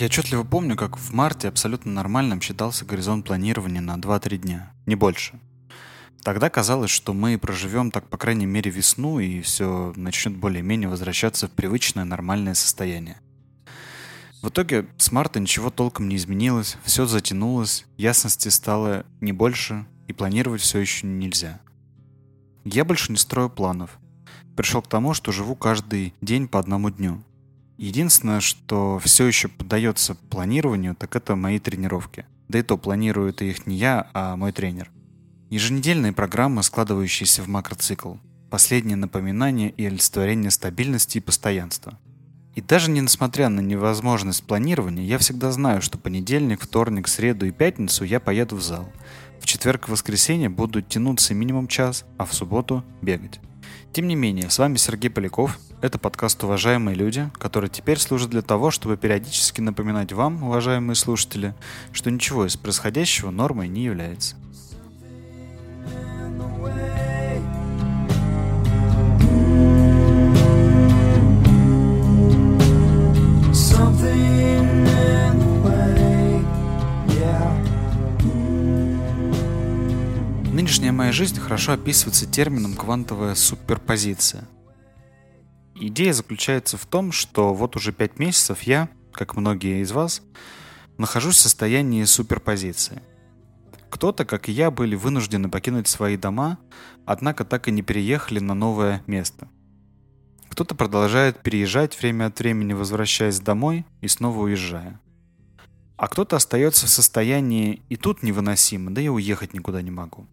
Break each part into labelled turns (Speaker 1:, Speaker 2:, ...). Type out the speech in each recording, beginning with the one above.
Speaker 1: Я отчетливо помню, как в марте абсолютно нормальным считался горизонт планирования на 2-3 дня, не больше. Тогда казалось, что мы проживем так, по крайней мере, весну, и все начнет более-менее возвращаться в привычное нормальное состояние. В итоге с марта ничего толком не изменилось, все затянулось, ясности стало не больше, и планировать все еще нельзя. Я больше не строю планов. Пришел к тому, что живу каждый день по одному дню. Единственное, что все еще поддается планированию, так это мои тренировки. Да и то планирую это их не я, а мой тренер. Еженедельные программы, складывающиеся в макроцикл. Последнее напоминание и олицетворение стабильности и постоянства. И даже не несмотря на невозможность планирования, я всегда знаю, что понедельник, вторник, среду и пятницу я поеду в зал. В четверг и воскресенье буду тянуться минимум час, а в субботу бегать. Тем не менее, с вами Сергей Поляков. Это подкаст «Уважаемые люди», который теперь служит для того, чтобы периодически напоминать вам, уважаемые слушатели, что ничего из происходящего нормой не является. Нынешняя моя жизнь хорошо описывается термином «квантовая суперпозиция». Идея заключается в том, что вот уже пять месяцев я, как многие из вас, нахожусь в состоянии суперпозиции. Кто-то, как и я, были вынуждены покинуть свои дома, однако так и не переехали на новое место. Кто-то продолжает переезжать время от времени, возвращаясь домой и снова уезжая. А кто-то остается в состоянии и тут невыносимо, да и уехать никуда не могу.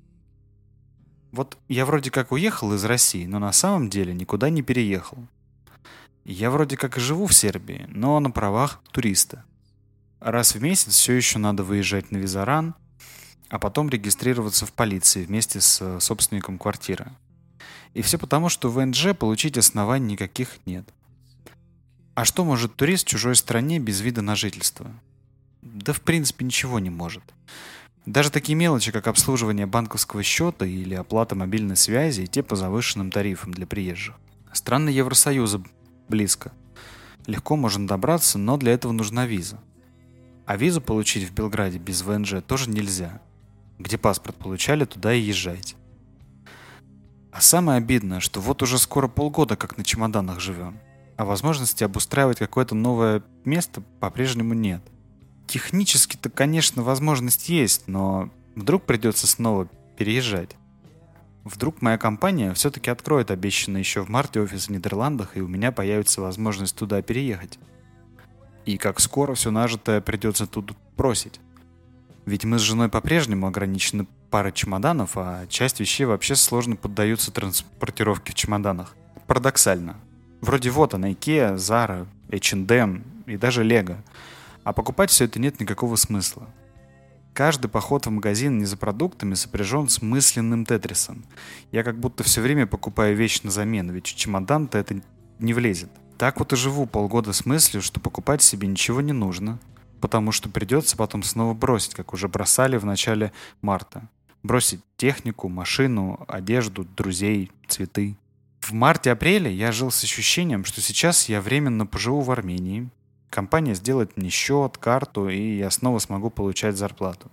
Speaker 1: Вот я вроде как уехал из России, но на самом деле никуда не переехал. Я вроде как и живу в Сербии, но на правах туриста. Раз в месяц все еще надо выезжать на визаран, а потом регистрироваться в полиции вместе с э, собственником квартиры. И все потому, что в НЖ получить оснований никаких нет. А что может турист в чужой стране без вида на жительство? Да в принципе ничего не может. Даже такие мелочи, как обслуживание банковского счета или оплата мобильной связи, и те по завышенным тарифам для приезжих. Страны Евросоюза близко. Легко можно добраться, но для этого нужна виза. А визу получить в Белграде без ВНЖ тоже нельзя. Где паспорт получали, туда и езжайте. А самое обидное, что вот уже скоро полгода как на чемоданах живем, а возможности обустраивать какое-то новое место по-прежнему нет – Технически-то, конечно, возможность есть, но вдруг придется снова переезжать. Вдруг моя компания все-таки откроет обещанный еще в марте офис в Нидерландах, и у меня появится возможность туда переехать. И как скоро все нажитое придется тут бросить. Ведь мы с женой по-прежнему ограничены парой чемоданов, а часть вещей вообще сложно поддаются транспортировке в чемоданах. Парадоксально. Вроде вот она, Ikea, Zara, H&M и даже Lego – а покупать все это нет никакого смысла. Каждый поход в магазин не за продуктами сопряжен с мысленным тетрисом. Я как будто все время покупаю вещь на замену, ведь в чемодан-то это не влезет. Так вот и живу полгода с мыслью, что покупать себе ничего не нужно, потому что придется потом снова бросить, как уже бросали в начале марта. Бросить технику, машину, одежду, друзей, цветы. В марте-апреле я жил с ощущением, что сейчас я временно поживу в Армении, Компания сделает мне счет, карту, и я снова смогу получать зарплату.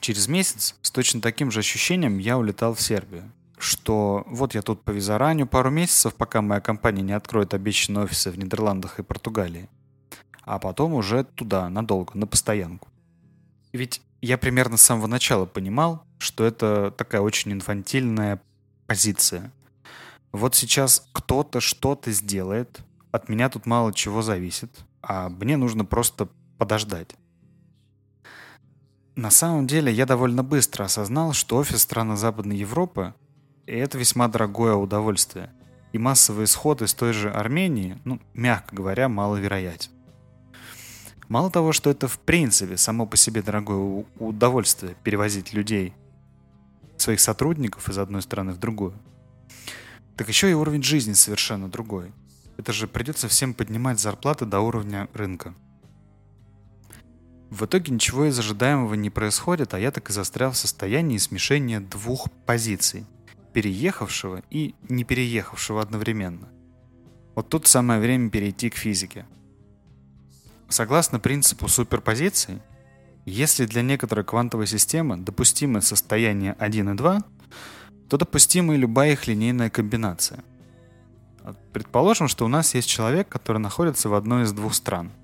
Speaker 1: Через месяц с точно таким же ощущением я улетал в Сербию. Что вот я тут по визаранию пару месяцев, пока моя компания не откроет обещанные офисы в Нидерландах и Португалии. А потом уже туда, надолго, на постоянку. Ведь я примерно с самого начала понимал, что это такая очень инфантильная позиция. Вот сейчас кто-то что-то сделает, от меня тут мало чего зависит, а мне нужно просто подождать. На самом деле я довольно быстро осознал, что офис страны Западной Европы – это весьма дорогое удовольствие, и массовый исход из той же Армении, ну, мягко говоря, маловероятен. Мало того, что это в принципе само по себе дорогое удовольствие перевозить людей, своих сотрудников из одной страны в другую, так еще и уровень жизни совершенно другой. Это же придется всем поднимать зарплаты до уровня рынка. В итоге ничего из ожидаемого не происходит, а я так и застрял в состоянии смешения двух позиций – переехавшего и не переехавшего одновременно. Вот тут самое время перейти к физике. Согласно принципу суперпозиции, если для некоторой квантовой системы допустимы состояния 1 и 2, то допустима и любая их линейная комбинация. Предположим, что у нас есть человек, который находится в одной из двух стран –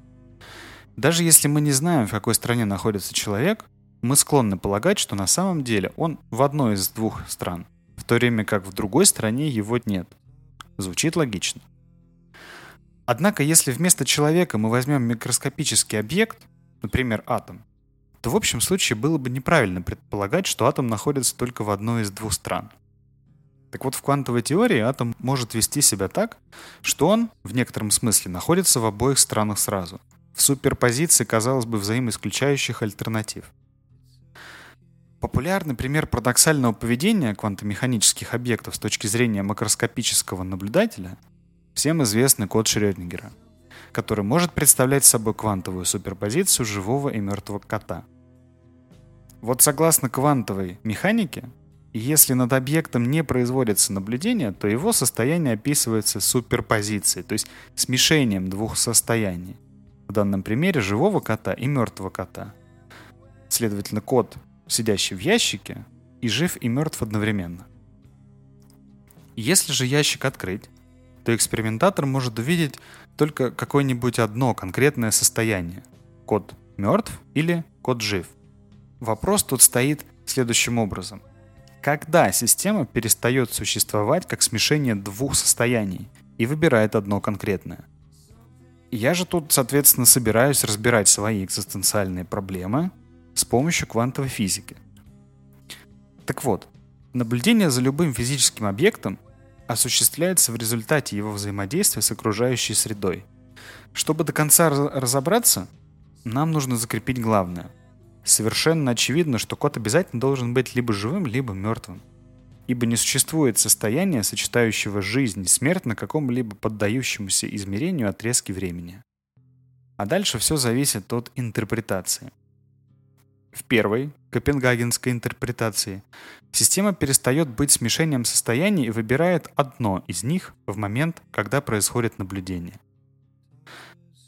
Speaker 1: даже если мы не знаем, в какой стране находится человек, мы склонны полагать, что на самом деле он в одной из двух стран, в то время как в другой стране его нет. Звучит логично. Однако, если вместо человека мы возьмем микроскопический объект, например, атом, то в общем случае было бы неправильно предполагать, что атом находится только в одной из двух стран. Так вот, в квантовой теории атом может вести себя так, что он, в некотором смысле, находится в обоих странах сразу – в суперпозиции, казалось бы, взаимоисключающих альтернатив. Популярный пример парадоксального поведения квантомеханических объектов с точки зрения макроскопического наблюдателя – всем известный код Шрёдингера, который может представлять собой квантовую суперпозицию живого и мертвого кота. Вот согласно квантовой механике, если над объектом не производится наблюдение, то его состояние описывается суперпозицией, то есть смешением двух состояний – в данном примере живого кота и мертвого кота. Следовательно, кот, сидящий в ящике, и жив, и мертв одновременно. Если же ящик открыть, то экспериментатор может увидеть только какое-нибудь одно конкретное состояние. Кот мертв или кот жив. Вопрос тут стоит следующим образом. Когда система перестает существовать как смешение двух состояний и выбирает одно конкретное – я же тут, соответственно, собираюсь разбирать свои экзистенциальные проблемы с помощью квантовой физики. Так вот, наблюдение за любым физическим объектом осуществляется в результате его взаимодействия с окружающей средой. Чтобы до конца разобраться, нам нужно закрепить главное. Совершенно очевидно, что код обязательно должен быть либо живым, либо мертвым ибо не существует состояния, сочетающего жизнь и смерть на каком-либо поддающемуся измерению отрезке времени. А дальше все зависит от интерпретации. В первой, копенгагенской интерпретации, система перестает быть смешением состояний и выбирает одно из них в момент, когда происходит наблюдение.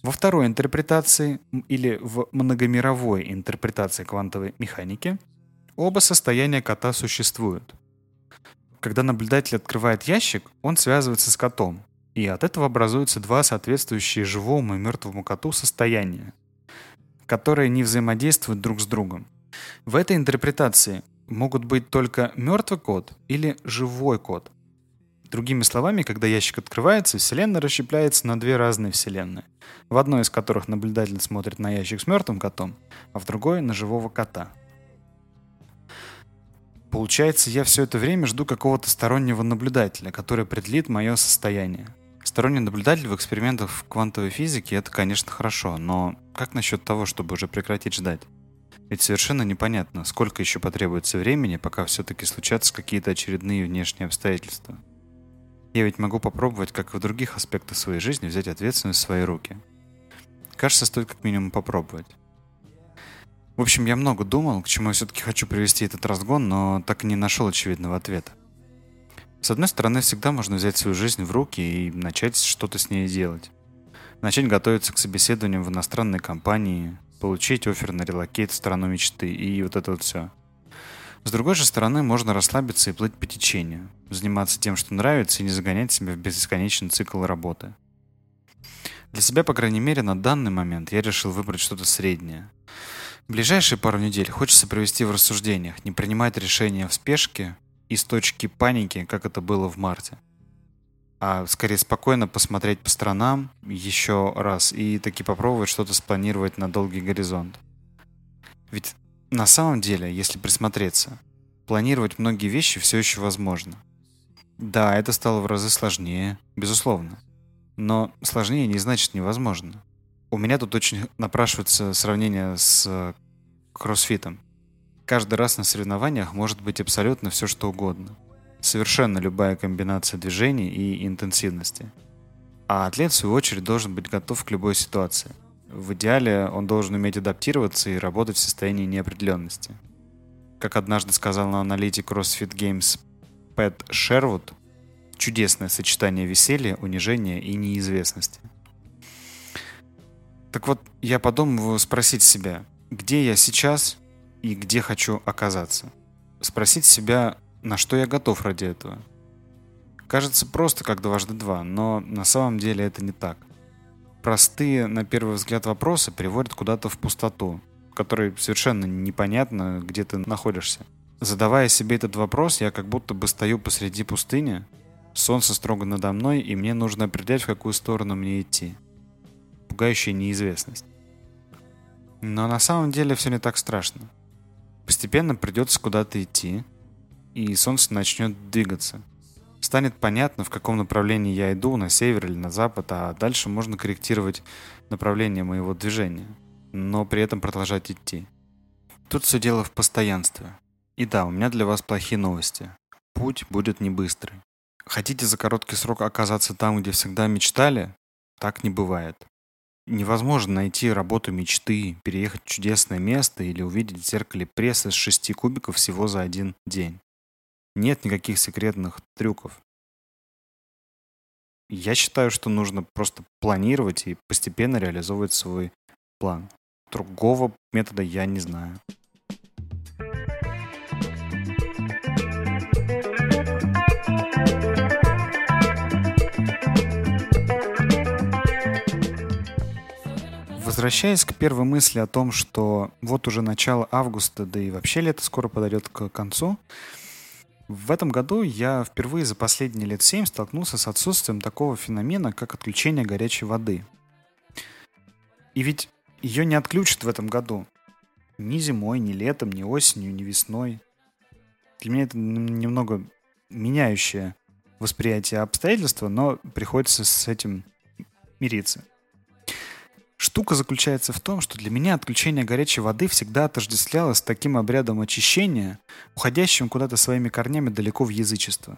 Speaker 1: Во второй интерпретации или в многомировой интерпретации квантовой механики оба состояния кота существуют, когда наблюдатель открывает ящик, он связывается с котом, и от этого образуются два соответствующие живому и мертвому коту состояния, которые не взаимодействуют друг с другом. В этой интерпретации могут быть только мертвый кот или живой кот. Другими словами, когда ящик открывается, Вселенная расщепляется на две разные Вселенные, в одной из которых наблюдатель смотрит на ящик с мертвым котом, а в другой на живого кота – Получается, я все это время жду какого-то стороннего наблюдателя, который определит мое состояние. Сторонний наблюдатель в экспериментах в квантовой физике это, конечно, хорошо, но как насчет того, чтобы уже прекратить ждать? Ведь совершенно непонятно, сколько еще потребуется времени, пока все-таки случатся какие-то очередные внешние обстоятельства. Я ведь могу попробовать, как и в других аспектах своей жизни, взять ответственность в свои руки. Кажется, стоит как минимум попробовать. В общем, я много думал, к чему я все-таки хочу привести этот разгон, но так и не нашел очевидного ответа. С одной стороны, всегда можно взять свою жизнь в руки и начать что-то с ней делать. Начать готовиться к собеседованиям в иностранной компании, получить офер на релокейт в страну мечты и вот это вот все. С другой же стороны, можно расслабиться и плыть по течению, заниматься тем, что нравится, и не загонять себя в бесконечный цикл работы. Для себя, по крайней мере, на данный момент я решил выбрать что-то среднее – Ближайшие пару недель хочется провести в рассуждениях, не принимать решения в спешке и с точки паники, как это было в марте. А скорее спокойно посмотреть по сторонам еще раз и таки попробовать что-то спланировать на долгий горизонт. Ведь на самом деле, если присмотреться, планировать многие вещи все еще возможно. Да, это стало в разы сложнее, безусловно. Но сложнее не значит невозможно. У меня тут очень напрашивается сравнение с э, кроссфитом. Каждый раз на соревнованиях может быть абсолютно все что угодно. Совершенно любая комбинация движений и интенсивности. А атлет, в свою очередь, должен быть готов к любой ситуации. В идеале он должен уметь адаптироваться и работать в состоянии неопределенности. Как однажды сказал на аналитик CrossFit Games Пэт Шервуд, чудесное сочетание веселья, унижения и неизвестности. Так вот, я подумываю спросить себя, где я сейчас и где хочу оказаться. Спросить себя, на что я готов ради этого. Кажется просто как дважды два, но на самом деле это не так. Простые, на первый взгляд, вопросы приводят куда-то в пустоту, в которой совершенно непонятно, где ты находишься. Задавая себе этот вопрос, я как будто бы стою посреди пустыни, солнце строго надо мной, и мне нужно определять, в какую сторону мне идти. Пугающая неизвестность. Но на самом деле все не так страшно. Постепенно придется куда-то идти, и солнце начнет двигаться. Станет понятно, в каком направлении я иду, на север или на запад, а дальше можно корректировать направление моего движения, но при этом продолжать идти. Тут все дело в постоянстве. И да, у меня для вас плохие новости. Путь будет не быстрый. Хотите за короткий срок оказаться там, где всегда мечтали? Так не бывает. Невозможно найти работу мечты, переехать в чудесное место или увидеть в зеркале пресс из шести кубиков всего за один день. Нет никаких секретных трюков. Я считаю, что нужно просто планировать и постепенно реализовывать свой план. Другого метода я не знаю. Возвращаясь к первой мысли о том, что вот уже начало августа, да и вообще лето скоро подойдет к концу, в этом году я впервые за последние лет семь столкнулся с отсутствием такого феномена, как отключение горячей воды. И ведь ее не отключат в этом году. Ни зимой, ни летом, ни осенью, ни весной. Для меня это немного меняющее восприятие обстоятельства, но приходится с этим мириться. Штука заключается в том, что для меня отключение горячей воды всегда отождествлялось с таким обрядом очищения, уходящим куда-то своими корнями далеко в язычество.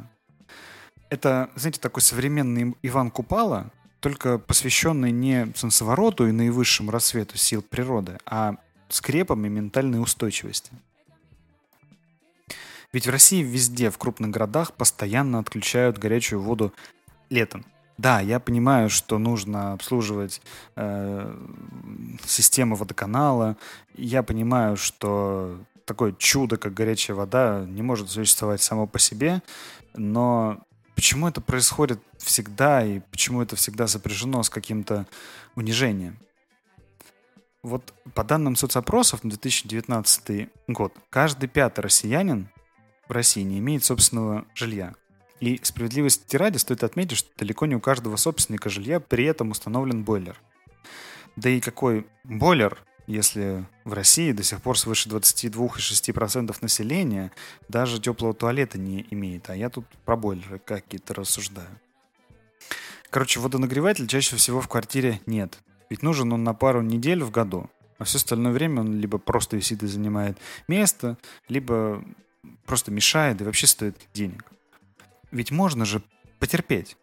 Speaker 1: Это, знаете, такой современный Иван Купала, только посвященный не солнцевороту и наивысшему рассвету сил природы, а скрепам и ментальной устойчивости. Ведь в России везде, в крупных городах, постоянно отключают горячую воду летом. Да, я понимаю, что нужно обслуживать э, систему водоканала. Я понимаю, что такое чудо, как горячая вода, не может существовать само по себе. Но почему это происходит всегда и почему это всегда сопряжено с каким-то унижением? Вот по данным соцопросов на 2019 год, каждый пятый россиянин в России не имеет собственного жилья. И справедливости ради стоит отметить, что далеко не у каждого собственника жилья при этом установлен бойлер. Да и какой бойлер, если в России до сих пор свыше 22,6% населения даже теплого туалета не имеет, а я тут про бойлеры какие-то рассуждаю. Короче, водонагреватель чаще всего в квартире нет. Ведь нужен он на пару недель в году, а все остальное время он либо просто висит и занимает место, либо просто мешает и вообще стоит денег ведь можно же потерпеть.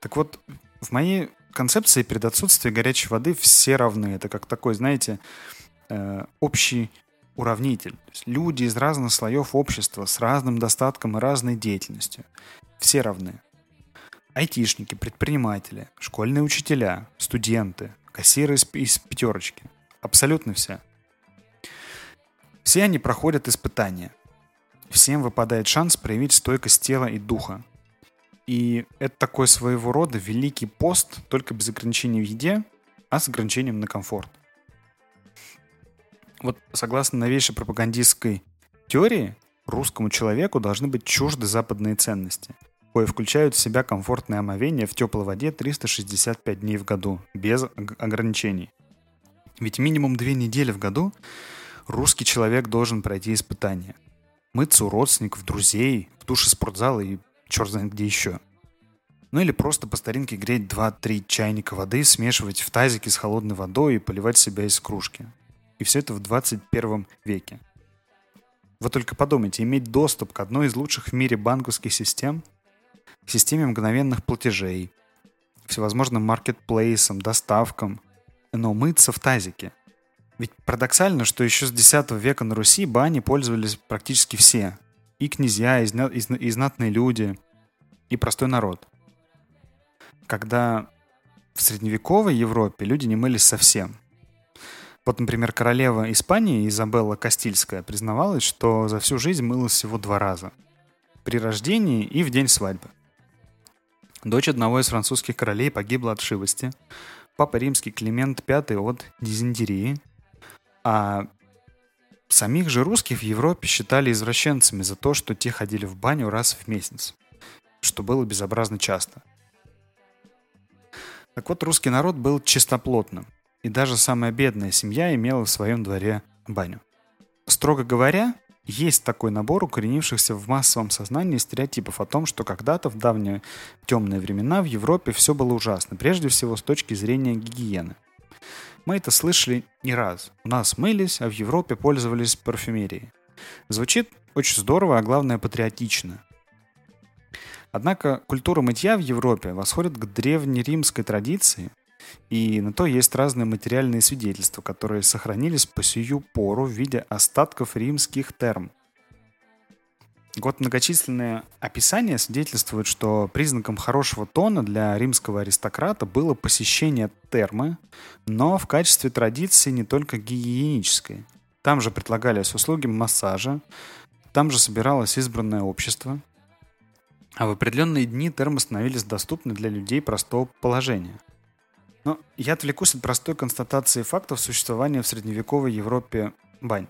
Speaker 1: Так вот, в моей концепции перед отсутствием горячей воды все равны. Это как такой, знаете, э, общий уравнитель. Люди из разных слоев общества с разным достатком и разной деятельностью. Все равны. Айтишники, предприниматели, школьные учителя, студенты, кассиры из, из пятерочки. Абсолютно все. Все они проходят испытания всем выпадает шанс проявить стойкость тела и духа. И это такой своего рода великий пост, только без ограничений в еде, а с ограничением на комфорт. Вот согласно новейшей пропагандистской теории, русскому человеку должны быть чужды западные ценности, кое включают в себя комфортное омовение в теплой воде 365 дней в году, без ограничений. Ведь минимум две недели в году русский человек должен пройти испытание – мыться у родственников, друзей, в душе спортзала и черт знает где еще. Ну или просто по старинке греть 2-3 чайника воды, смешивать в тазике с холодной водой и поливать себя из кружки. И все это в 21 веке. Вы только подумайте, иметь доступ к одной из лучших в мире банковских систем, к системе мгновенных платежей, всевозможным маркетплейсам, доставкам, но мыться в тазике. Ведь парадоксально, что еще с X века на Руси бани пользовались практически все. И князья, и, зна- и, и знатные люди, и простой народ. Когда в средневековой Европе люди не мылись совсем. Вот, например, королева Испании Изабелла Кастильская признавалась, что за всю жизнь мылась всего два раза. При рождении и в день свадьбы. Дочь одного из французских королей погибла от шивости. Папа римский Климент V от дизентерии. А самих же русских в Европе считали извращенцами за то, что те ходили в баню раз в месяц, что было безобразно часто. Так вот, русский народ был чистоплотным, и даже самая бедная семья имела в своем дворе баню. Строго говоря, есть такой набор укоренившихся в массовом сознании стереотипов о том, что когда-то в давние темные времена в Европе все было ужасно, прежде всего с точки зрения гигиены. Мы это слышали не раз. У нас мылись, а в Европе пользовались парфюмерией. Звучит очень здорово, а главное патриотично. Однако культура мытья в Европе восходит к древнеримской традиции, и на то есть разные материальные свидетельства, которые сохранились по сию пору в виде остатков римских терм. Вот многочисленные описания свидетельствуют, что признаком хорошего тона для римского аристократа было посещение термы, но в качестве традиции не только гигиенической. Там же предлагались услуги массажа, там же собиралось избранное общество, а в определенные дни термы становились доступны для людей простого положения. Но я отвлекусь от простой констатации фактов существования в средневековой Европе бань.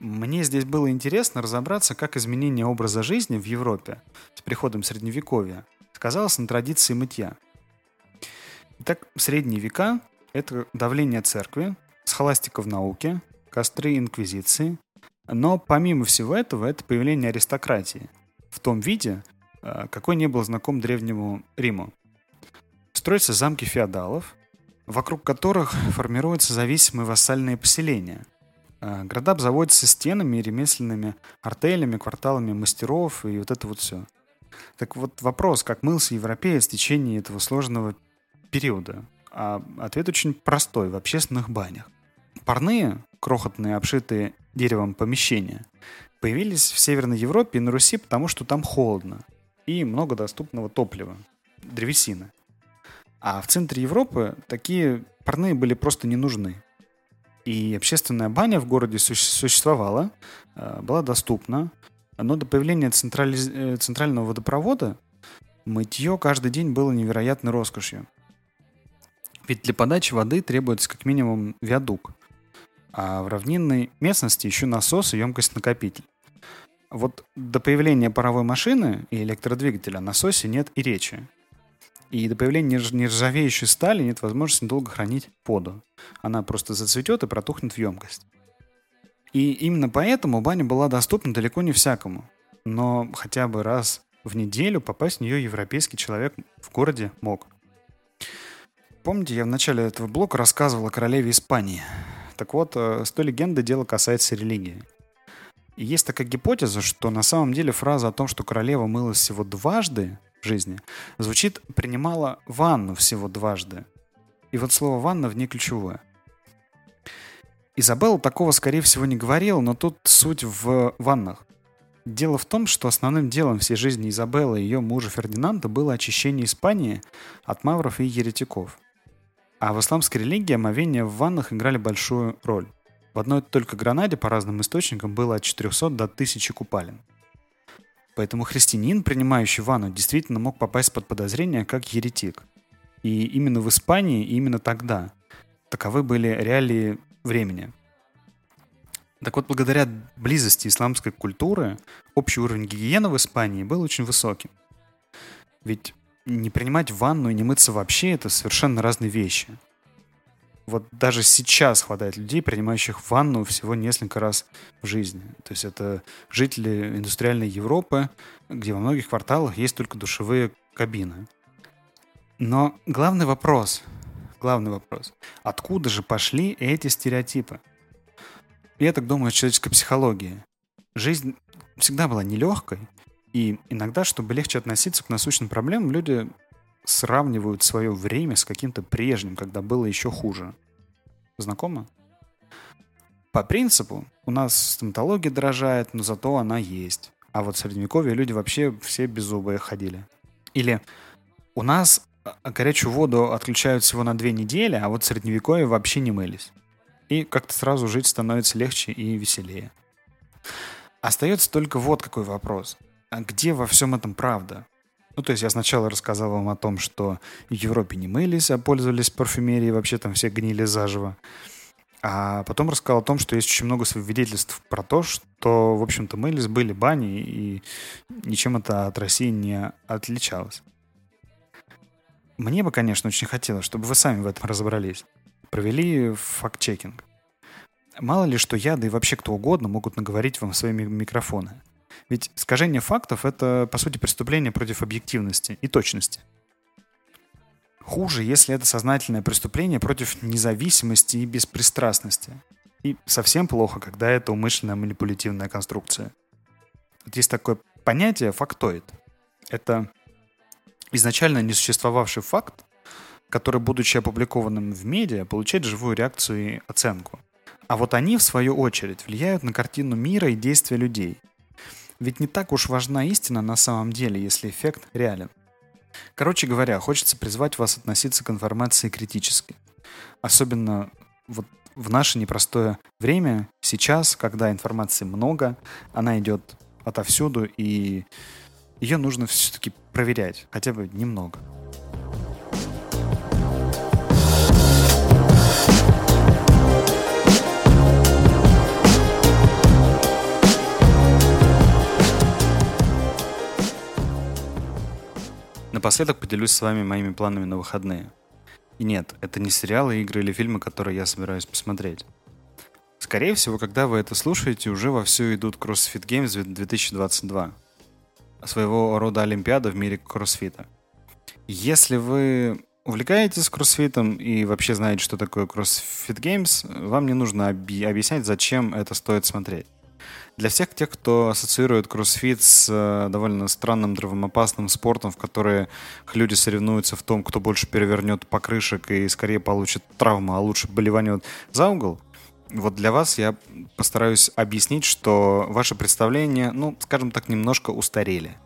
Speaker 1: Мне здесь было интересно разобраться, как изменение образа жизни в Европе с приходом Средневековья сказалось на традиции мытья. Итак, средние века – это давление церкви, схоластика в науке, костры инквизиции, но помимо всего этого, это появление аристократии в том виде, э, какой не был знаком древнему Риму. Строятся замки феодалов, вокруг которых формируются зависимые вассальные поселения. А, города обзаводятся стенами, ремесленными артелями, кварталами мастеров и вот это вот все. Так вот вопрос, как мылся европеец в течение этого сложного периода? А ответ очень простой, в общественных банях. Парные, крохотные, обшитые деревом помещения, появились в Северной Европе и на Руси, потому что там холодно и много доступного топлива, древесины. А в центре Европы такие парные были просто не нужны. И общественная баня в городе существовала, э, была доступна, но до появления централи... Э, центрального водопровода мытье каждый день было невероятной роскошью. Ведь для подачи воды требуется как минимум виадук, а в равнинной местности еще насос и емкость-накопитель. Вот до появления паровой машины и электродвигателя насосе нет и речи. И до появления нержавеющей стали нет возможности долго хранить воду. Она просто зацветет и протухнет в емкость. И именно поэтому баня была доступна далеко не всякому. Но хотя бы раз в неделю попасть в нее европейский человек в городе мог. Помните, я в начале этого блока рассказывал о королеве Испании. Так вот, э, с той легенды дело касается религии. И есть такая гипотеза, что на самом деле фраза о том, что королева мылась всего дважды, жизни, звучит «принимала ванну всего дважды». И вот слово «ванна» в ней ключевое. Изабелла такого, скорее всего, не говорила, но тут суть в ваннах. Дело в том, что основным делом всей жизни Изабеллы и ее мужа Фердинанда было очищение Испании от мавров и еретиков. А в исламской религии омовения в ваннах играли большую роль. В одной только Гранаде, по разным источникам, было от 400 до 1000 купалин. Поэтому христианин, принимающий ванну, действительно мог попасть под подозрение как еретик. И именно в Испании, именно тогда. Таковы были реалии времени. Так вот, благодаря близости исламской культуры, общий уровень гигиены в Испании был очень высоким. Ведь не принимать ванну и не мыться вообще – это совершенно разные вещи вот даже сейчас хватает людей, принимающих ванну всего несколько раз в жизни. То есть это жители индустриальной Европы, где во многих кварталах есть только душевые кабины. Но главный вопрос, главный вопрос, откуда же пошли эти стереотипы? Я так думаю, человеческой психологии. Жизнь всегда была нелегкой, и иногда, чтобы легче относиться к насущным проблемам, люди сравнивают свое время с каким-то прежним, когда было еще хуже. Знакомо? По принципу, у нас стоматология дорожает, но зато она есть. А вот в средневековье люди вообще все без зубы ходили. Или у нас а, горячую воду отключают всего на две недели, а вот в средневековье вообще не мылись. И как-то сразу жить становится легче и веселее. Остается только вот какой вопрос. А где во всем этом правда? Ну, то есть я сначала рассказал вам о том, что в Европе не мылись, а пользовались парфюмерией, вообще там все гнили заживо. А потом рассказал о том, что есть очень много свидетельств про то, что, в общем-то, мылись, были бани, и ничем это от России не отличалось. Мне бы, конечно, очень хотелось, чтобы вы сами в этом разобрались. Провели факт-чекинг. Мало ли, что я, да и вообще кто угодно могут наговорить вам своими микрофоны. Ведь искажение фактов — это, по сути, преступление против объективности и точности. Хуже, если это сознательное преступление против независимости и беспристрастности. И совсем плохо, когда это умышленная манипулятивная конструкция. Вот есть такое понятие фактоид. Это изначально не существовавший факт, который, будучи опубликованным в медиа, получает живую реакцию и оценку. А вот они, в свою очередь, влияют на картину мира и действия людей. Ведь не так уж важна истина на самом деле, если эффект реален. Короче говоря, хочется призвать вас относиться к информации критически. Особенно вот в наше непростое время, сейчас, когда информации много, она идет отовсюду, и ее нужно все-таки проверять, хотя бы немного. Напоследок поделюсь с вами моими планами на выходные. И нет, это не сериалы, игры или фильмы, которые я собираюсь посмотреть. Скорее всего, когда вы это слушаете, уже вовсю идут CrossFit Games 2022. Своего рода олимпиада в мире кроссфита. Если вы увлекаетесь кроссфитом и вообще знаете, что такое CrossFit Games, вам не нужно объяснять, зачем это стоит смотреть. Для всех тех, кто ассоциирует кроссфит с э, довольно странным травмоопасным спортом, в который люди соревнуются в том, кто больше перевернет покрышек и скорее получит травму, а лучше болеванет за угол, вот для вас я постараюсь объяснить, что ваши представления, ну, скажем так, немножко устарели.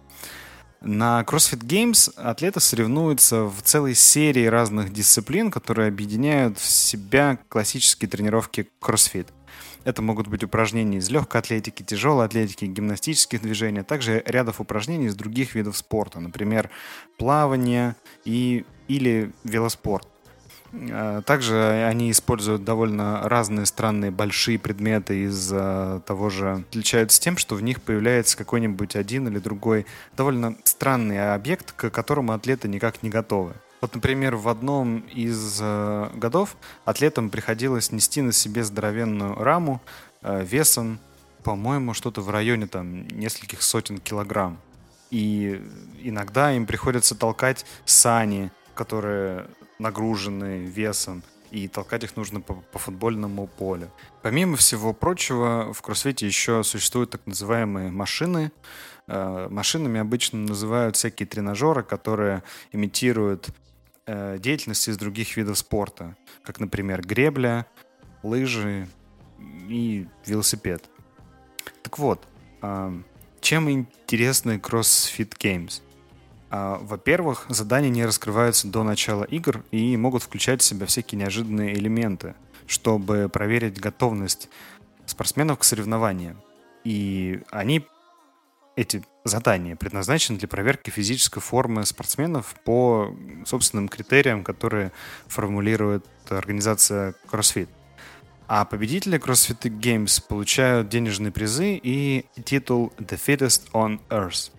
Speaker 1: На CrossFit Games атлеты соревнуются в целой серии разных дисциплин, которые объединяют в себя классические тренировки CrossFit – это могут быть упражнения из легкой атлетики, тяжелой атлетики, гимнастических движений, а также рядов упражнений из других видов спорта, например, плавание и, или велоспорт. А, также они используют довольно разные странные большие предметы из того же... Отличаются тем, что в них появляется какой-нибудь один или другой довольно странный объект, к которому атлеты никак не готовы. Вот, например, в одном из э, годов атлетам приходилось нести на себе здоровенную раму э, весом, по-моему, что-то в районе там нескольких сотен килограмм. И иногда им приходится толкать сани, которые нагружены весом, и толкать их нужно по, по футбольному полю. Помимо всего прочего, в кроссфите еще существуют так называемые машины. Э, машинами обычно называют всякие тренажеры, которые имитируют э, деятельности из других видов спорта, как, например, гребля, лыжи и велосипед. Так вот, э, чем интересны CrossFit Games? Э, во-первых, задания не раскрываются до начала игр и могут включать в себя всякие неожиданные элементы, чтобы проверить готовность спортсменов к соревнованиям. И они эти задания предназначены для проверки физической формы спортсменов по собственным критериям, которые формулирует организация CrossFit. А победители CrossFit Games получают денежные призы и титул The Fittest on Earth.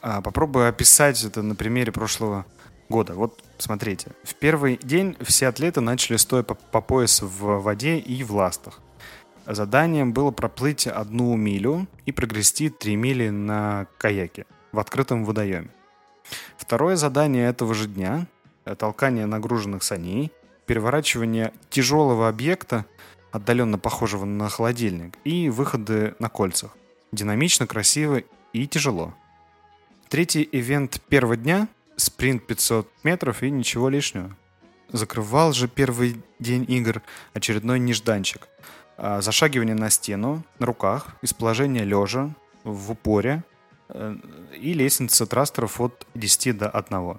Speaker 1: А попробую описать это на примере прошлого года. Вот смотрите. В первый день все атлеты начали стоя по, по пояс в воде и в ластах. Заданием было проплыть одну милю и прогрести три мили на каяке в открытом водоеме. Второе задание этого же дня – толкание нагруженных саней, переворачивание тяжелого объекта, отдаленно похожего на холодильник, и выходы на кольцах. Динамично, красиво и тяжело. Третий ивент первого дня – спринт 500 метров и ничего лишнего. закрывал же первый день игр очередной нежданчик. А, зашагивание на стену, на руках, из положения лежа, в упоре э, и лестница трастеров от 10 до 1.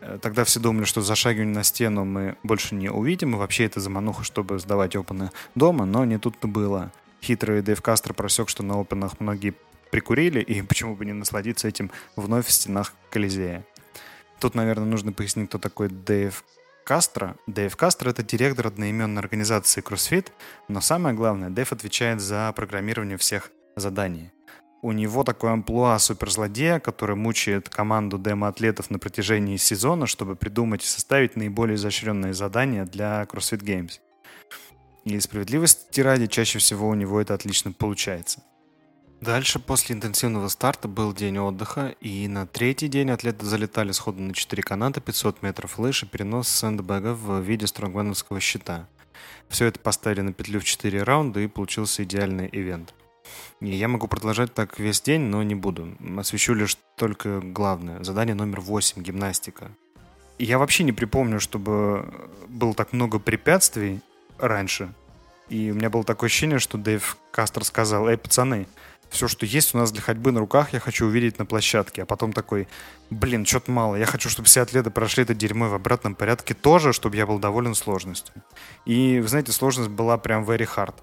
Speaker 1: Э, тогда все думали, что зашагивание на стену мы больше не увидим, и вообще это замануха, чтобы сдавать опены дома, но не тут-то было. Хитрый Дэйв Кастро просек, что на опенах многие прикурили, и почему бы не насладиться этим вновь в стенах Колизея. Тут, наверное, нужно пояснить, кто такой Дэйв Кастро. Дэйв Кастро — это директор одноименной организации CrossFit, но самое главное, Дэйв отвечает за программирование всех заданий. У него такой амплуа суперзлодея, который мучает команду демо-атлетов на протяжении сезона, чтобы придумать и составить наиболее изощренные задания для CrossFit Games. И справедливости ради, чаще всего у него это отлично получается. Дальше, после интенсивного старта, был день отдыха, и на третий день атлеты залетали сходу на 4 каната, 500 метров лыж и перенос сэндбэга в виде стронгменовского щита. Все это поставили на петлю в 4 раунда, и получился идеальный ивент. И я могу продолжать так весь день, но не буду. Освещу лишь только главное. Задание номер 8 – гимнастика. Я вообще не припомню, чтобы было так много препятствий раньше. И у меня было такое ощущение, что Дэйв Кастер сказал, «Эй, пацаны, все, что есть у нас для ходьбы на руках, я хочу увидеть на площадке. А потом такой, блин, что-то мало. Я хочу, чтобы все атлеты прошли это дерьмо в обратном порядке тоже, чтобы я был доволен сложностью. И, вы знаете, сложность была прям very hard.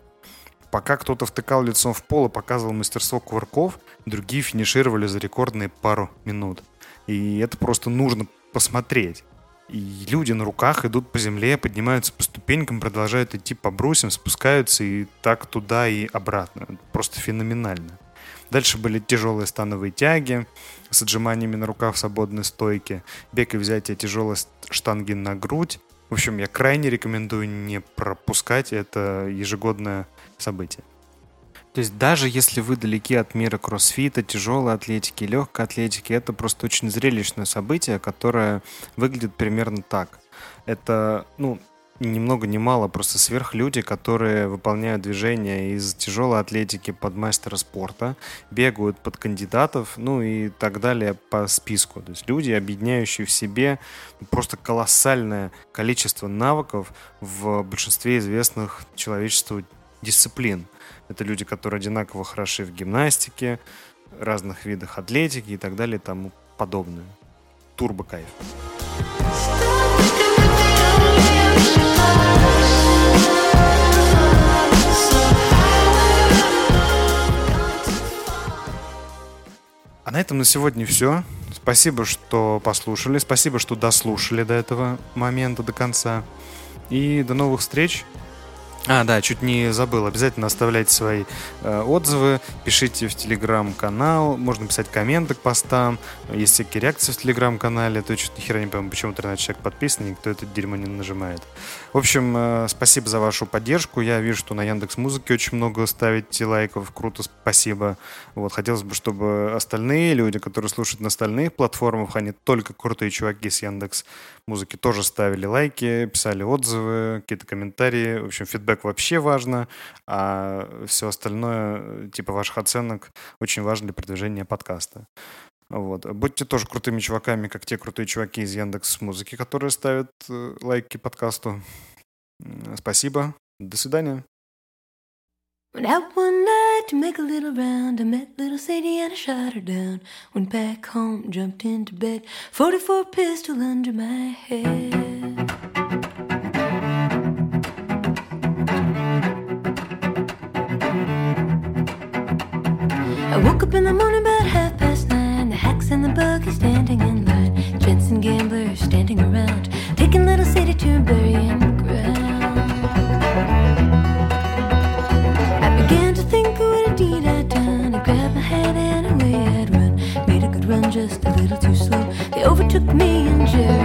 Speaker 1: Пока кто-то втыкал лицом в пол и показывал мастерство кувырков, другие финишировали за рекордные пару минут. И это просто нужно посмотреть. И люди на руках идут по земле, поднимаются по ступенькам, продолжают идти по брусьям, спускаются и так туда и обратно. Просто феноменально. Дальше были тяжелые становые тяги с отжиманиями на руках в свободной стойке, бег и взятие тяжелой штанги на грудь. В общем, я крайне рекомендую не пропускать это ежегодное событие. То есть даже если вы далеки от мира кроссфита, тяжелой атлетики, легкой атлетики, это просто очень зрелищное событие, которое выглядит примерно так. Это, ну, ни много ни мало, просто сверхлюди, которые выполняют движения из тяжелой атлетики под мастера спорта, бегают под кандидатов, ну и так далее по списку. То есть люди, объединяющие в себе просто колоссальное количество навыков в большинстве известных человечеству дисциплин. Это люди, которые одинаково хороши в гимнастике, разных видах атлетики и так далее и тому подобное. Турбо кайф. А на этом на сегодня все. Спасибо, что послушали. Спасибо, что дослушали до этого момента, до конца. И до новых встреч. А, да, чуть не забыл. Обязательно оставляйте свои э, отзывы, пишите в телеграм-канал, можно писать комменты к постам. Есть всякие реакции в телеграм-канале. То что-то хера не пойму, почему 13 человек подписаны, никто это дерьмо не нажимает. В общем, э, спасибо за вашу поддержку. Я вижу, что на Яндекс Музыке очень много ставите лайков. Круто, спасибо. Вот, хотелось бы, чтобы остальные люди, которые слушают на остальных платформах, не только крутые чуваки с Яндекс Музыки, тоже ставили лайки, писали отзывы, какие-то комментарии. В общем, фидбэк вообще важно, а все остальное, типа ваших оценок, очень важно для продвижения подкаста. Вот. Будьте тоже крутыми чуваками, как те крутые чуваки из Яндекс Музыки, которые ставят э, лайки подкасту. Спасибо. До свидания. To make a little round. I met little Sadie and I shot her down. Went back home, jumped into bed. 44 pistol under my head. I woke up in the morning about half past nine. The hacks and the buggy standing in line. Gents and gamblers standing around, taking little Sadie to a burying just a little too slow. They overtook me in Jericho.